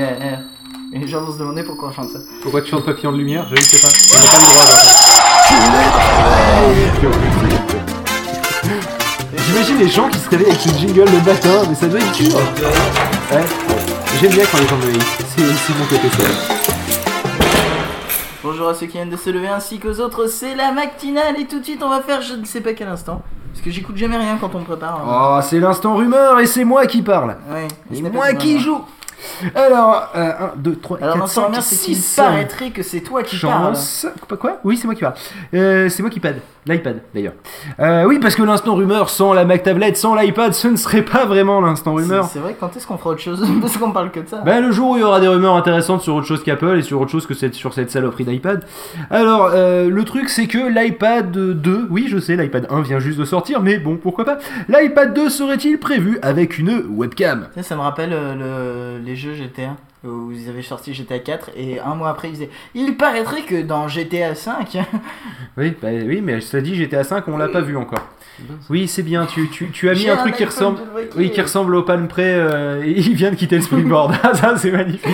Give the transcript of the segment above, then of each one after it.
eh, eh. Et les gens vont se demander pourquoi on chante ça. Pourquoi tu chantes Papillon de lumière Je ne sais pas. On n'a pas le droit d'entendre. J'imagine les gens qui se réveillent avec ce jingle le matin, mais ça doit être dur. Ouais. J'aime bien quand les gens me. C'est c'est mon côté ça. Bonjour à ceux qui viennent de se lever ainsi qu'aux autres, c'est la matinale et tout de suite on va faire je ne sais pas quel instant. Parce que j'écoute jamais rien quand on me prépare. hein. Oh, c'est l'instant rumeur et c'est moi qui parle. Ouais. C'est moi qui mal. joue. Alors, 1, 2, 3, Alors 4, l'instant 5, rumeur, c'est qu'il 6, paraîtrait que c'est toi qui. Chance. Quoi, quoi Oui, c'est moi qui parle. Euh, c'est moi qui pad. L'iPad, d'ailleurs. Euh, oui, parce que l'instant rumeur sans la Mac tablette, sans l'iPad, ce ne serait pas vraiment l'instant rumeur. C'est vrai, quand est-ce qu'on fera autre chose Parce qu'on parle que de ça. Ben, le jour où il y aura des rumeurs intéressantes sur autre chose qu'Apple et sur autre chose que cette, sur cette saloperie d'iPad. Alors, euh, le truc, c'est que l'iPad 2, oui, je sais, l'iPad 1 vient juste de sortir, mais bon, pourquoi pas. L'iPad 2 serait-il prévu avec une webcam? Ça me rappelle le- les jeux GTA où ils avaient sorti GTA 4 et un mois après ils disaient il paraîtrait que dans GTA 5 Oui, bah oui, mais ça dit GTA 5, on l'a pas vu encore. Oui, c'est bien, tu, tu, tu as mis un un truc qui ressemble. Oui, qui ressemble au Palm Pre, euh, et il vient de quitter le springboard. Ah, ça, c'est magnifique.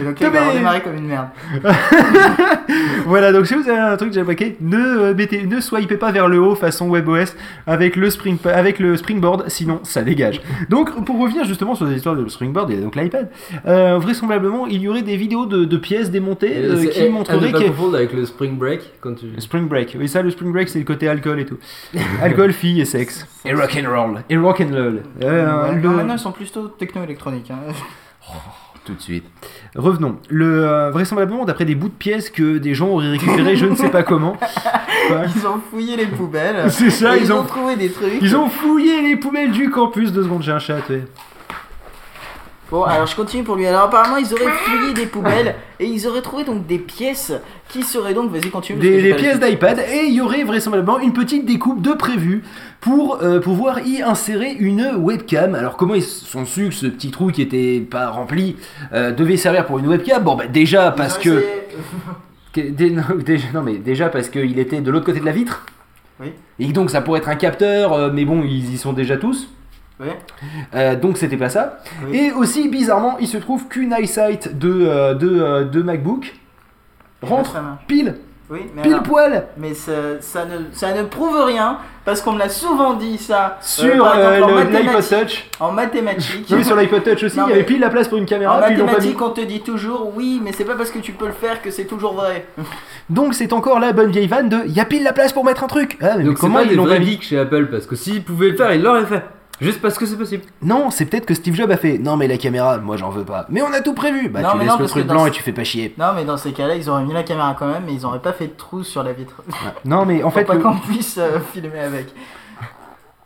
et donc il va Mais- redémarrer comme une merde voilà, donc si vous avez un truc jailbreaké, ne, euh, mettez, ne swipez pas vers le haut façon WebOS avec le, spring, avec le springboard, sinon ça dégage. Donc, pour revenir justement sur les histoires de springboard et donc l'iPad, euh, vraisemblablement, il y aurait des vidéos de, de pièces démontées euh, qui montreraient que. avec le Spring Break quand tu. Spring Break, oui, ça, le Spring Break, c'est le côté alcool et tout. alcool, filles et sexe. Et rock'n'roll. Et rock'n'roll. Euh, Ouais, le- non, maintenant ils sont plutôt techno-électroniques hein. Tout de suite. Revenons. Le, euh, vraisemblablement, d'après des bouts de pièces que des gens auraient récupérés, je ne sais pas comment. Ils ont fouillé les poubelles C'est ça, ils ont, trouvé des trucs ils ont fouillé les poubelles du campus. Deux secondes, j'ai un chat. ouais. Bon, alors je continue pour lui. Alors apparemment, ils auraient fouillé des poubelles et ils auraient trouvé donc des pièces qui seraient donc, vas-y, continue. parce que Des, j'ai des pas la pièces suite. d'iPad et il y aurait vraisemblablement une petite découpe de prévu pour euh, pouvoir y insérer une webcam. Alors comment ils sont su que ce petit trou qui était pas rempli euh, devait servir pour une webcam? Bon bah déjà parce que, essayé- que- dé- non, déjà, non mais déjà parce qu'il était de l'autre côté de la vitre. Oui. Et que donc ça pourrait être un capteur, euh, mais bon ils y sont déjà tous. Ouais, Euh, donc c'était pas ça. oui. Et aussi bizarrement il se trouve qu'une EyeSight de, euh, de, euh, de MacBook rentre pile, Oui, mais, pile alors- poil mais ça, ça ne, ça ne prouve rien parce qu'on me l'a souvent dit ça. sur euh, en l'iPod mathématiques. Touch. En mathématiques. Mais sur l'iPod Touch aussi, Non, il y avait pile la place pour une En caméra, mis. mathématiques, on te dit toujours oui, mais c'est pas parce que tu peux le faire que c'est toujours vrai. Donc c'est encore la bonne vieille vanne de il y a pile la place pour mettre un truc. Ah, mais Donc c'est comment pas ils l'ont pas geeks chez Apple parce que s'ils pouvaient le faire, ils l'auraient fait. Juste parce que c'est possible. Non, c'est peut-être que Steve Jobs a fait non mais la caméra, moi j'en veux pas. Mais on a tout prévu. Bah Non, tu mais laisses non, le parce truc que dans blanc ce- et tu fais pas chier. Non, mais dans ces cas-là, ils auraient mis la caméra quand même, mais ils auraient pas fait de trou sur la vitre. Non mais en fait, pas le- qu'on puisse euh, filmer avec.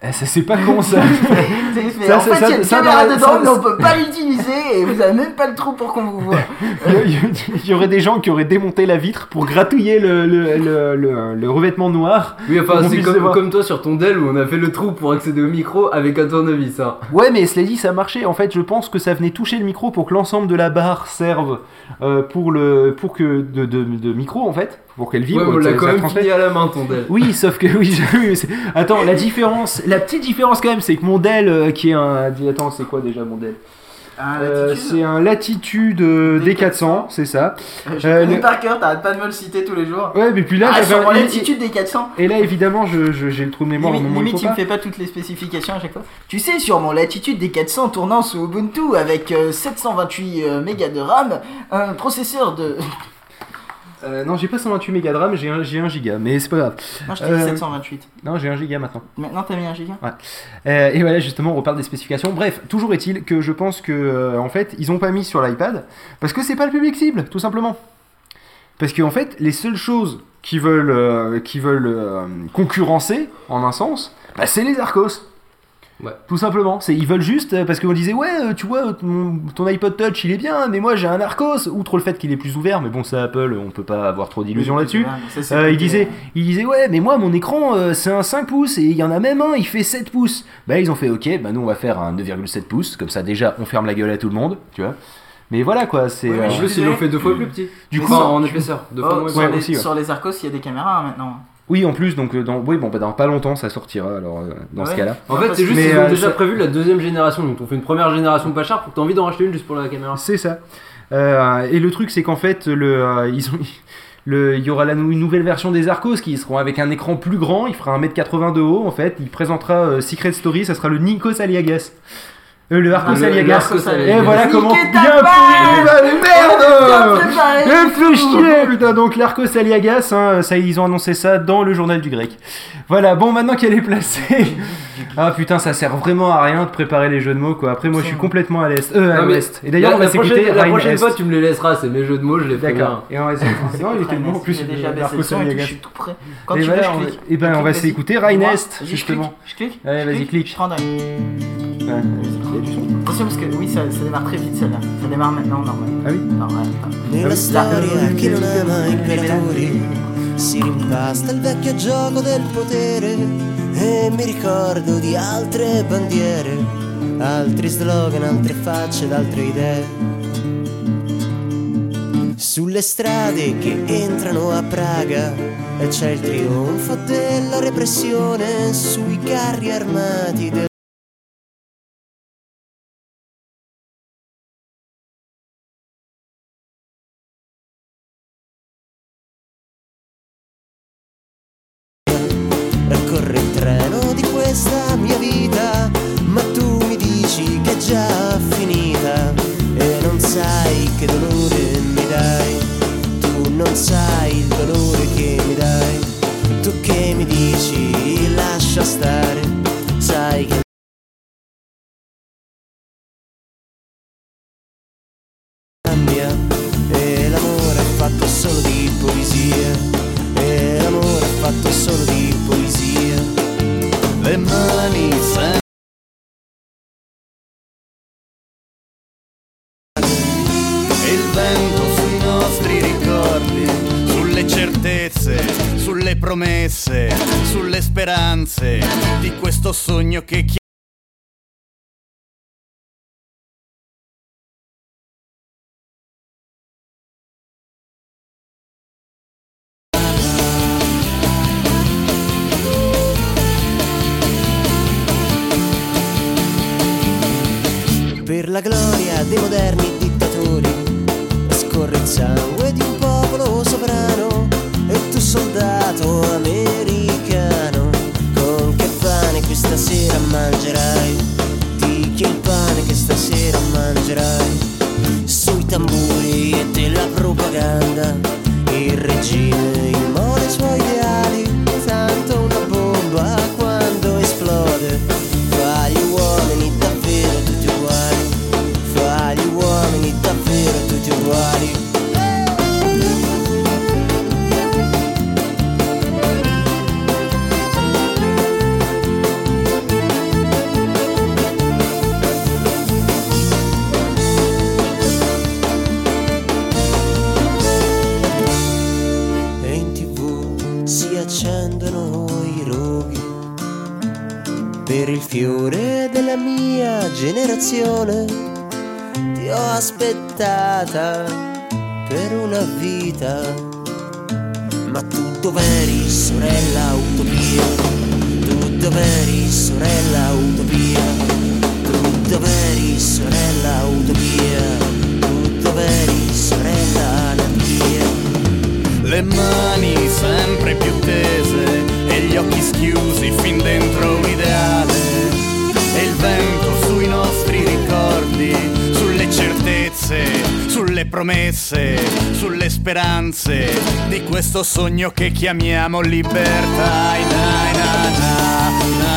Eh, ça c'est pas con ça. Mais Ça, en fait, ça- il y a une ça, caméra dans- dedans, ça- mais on peut pas l'utiliser et vous avez même pas le trou pour qu'on vous voit. il, y, il y aurait des gens qui auraient démonté la vitre pour gratouiller le, le, le, le- le revêtement noir. Oui, enfin, c'est comme, comme toi sur ton Dell où on a fait le trou pour accéder au micro avec un tournevis. Hein. Ouais, mais cela dit, ça marchait. En fait, je pense que ça venait toucher le micro pour que l'ensemble de la barre serve euh, pour le pour que de, de, de micro en fait, pour qu'elle vibre. Ouais, on l'a quand même fini à la main ton Dell. Oui, sauf que oui, je- attends, la différence, la petite différence quand même, c'est que mon Dell, euh, qui est un, attends, c'est quoi déjà mon Dell Ah, Euh. C'est un Latitude euh, D400, c'est ça. Je euh, connais le- par cœur, t'arrêtes pas de me le citer tous les jours. Ouais, mais puis là, ah, j'avais un- latitude des 400. et là évidemment, je- je- j'ai le trou de mémoire Limite, moment limite, il me pas. fait pas toutes les spécifications à chaque fois. Tu sais, sur mon latitude des 400 tournant sous Ubuntu avec euh, 728 euh, mégas de RAM, un processeur de. Euh, non, j'ai pas 128 mégas de RAM, j'ai un, j'ai un giga, mais c'est pas grave. Non, je t'ai dit Euh, 728. Non, j'ai un giga maintenant. Maintenant, t'as mis un giga? Euh, et voilà, justement, on reparle des spécifications. Bref, toujours est-il que je pense que, euh, en fait, ils ont pas mis sur l'iPad parce que c'est pas le public cible, tout simplement. Parce qu'en fait, les seules choses qui veulent, euh, qui veulent euh, concurrencer, en un sens, bah, c'est les Arcos. Ouais. Tout simplement. C'est, ils veulent juste, euh, parce qu'on disait, ouais, euh, tu vois, ton, ton iPod Touch, il est bien, mais moi j'ai un Arcos, outre le fait qu'il est plus ouvert, mais bon, ça, Apple, on peut pas avoir trop d'illusions là-dessus. Euh, il, disait, il disait ouais mais moi mon écran euh, c'est un 5 pouces et il y en a même un il fait 7 pouces bah ils ont fait ok bah nous on va faire un 9,7 pouces comme ça déjà on ferme la gueule à tout le monde tu vois mais voilà quoi c'est Ouais, euh, ils l'ont fait deux fois plus petit. du Enfin, coup en épaisseur. Deux fois Oh, moins sur, Ouais, les, aussi, ouais. sur les Arcos, il y a des caméras hein, maintenant. Oui, en plus, donc euh, dans, oui, bon, bah, dans pas longtemps, ça sortira. Alors euh, dans ce cas-là, En fait, c'est juste qu'ils ont euh, déjà prévu la deuxième génération. Donc, on fait une première génération pas chère pour que t'aies envie d'en racheter une juste pour la caméra. c'est ça. Euh, et le truc, c'est qu'en fait, le, euh, ils ont, le, il y aura la une nouvelle version des Arcos qui seront avec un écran plus grand. Il fera 1m80 de haut. En fait, il présentera Secret Story. Ça sera le Nikos Aliagas. Euh, le Ah, Aliagas. Et voilà Niquez comment bien pourri, bah, merde Eh, chier, putain, donc l'Arcos Aliagas, hein, ça, ils ont annoncé ça dans le journal du grec. Voilà, bon, maintenant qu'elle est placée. Ah putain, ça sert vraiment à rien de préparer les jeux de mots, quoi. Après, moi, je suis complètement à l'est. Euh, à l'ouest. Et d'ailleurs, la, on va s'écouter la prochaine fois, tu me les laisseras. C'est mes jeux de mots, je les fais. D'accord. Et on va s'écouter. Non, il était bon en plus. Je suis tout prêt. Quand tu voilà, veux, je clique. et ben, on va s'écouter vas-y. Rhine Moi, Est, vas-y, je justement. clique, Je clique. Allez, vas-y, clique. Je prends d'un. Ouais, du son. Attention parce que oui, ça, ça démarre très vite celle-là. Ça démarre maintenant, normal. Ah oui Normal. Nella storia chi non ama imperatori si rimpasta il vecchio gioco del potere e mi ricordo di altre bandiere, altri slogan, altre facce ed altre idee. Sulle strade che entrano a Praga e c'è il trionfo della repressione sui carri armati mia vita, ma tu mi dici che è già finita e non sai che dolore mi dai. Tu non sai il dolore che mi dai. Tu che mi dici lascia stare, sai che cambia e l'amore è fatto solo di poesia promesse, sulle speranze di questo sogno che chiamiamo. per la gloria dei moderni dittatori scorre il sangue fiore della mia generazione ti ho aspettata per una vita. Ma tu dov'eri sorella utopia? Tu dov'eri sorella utopia? Tu dov'eri sorella utopia? Tu dov'eri sorella anarchia? Le mani sempre più tese e gli occhi schiusi fin dentro promesse, sulle speranze di questo sogno che chiamiamo libertà. Na, na, na,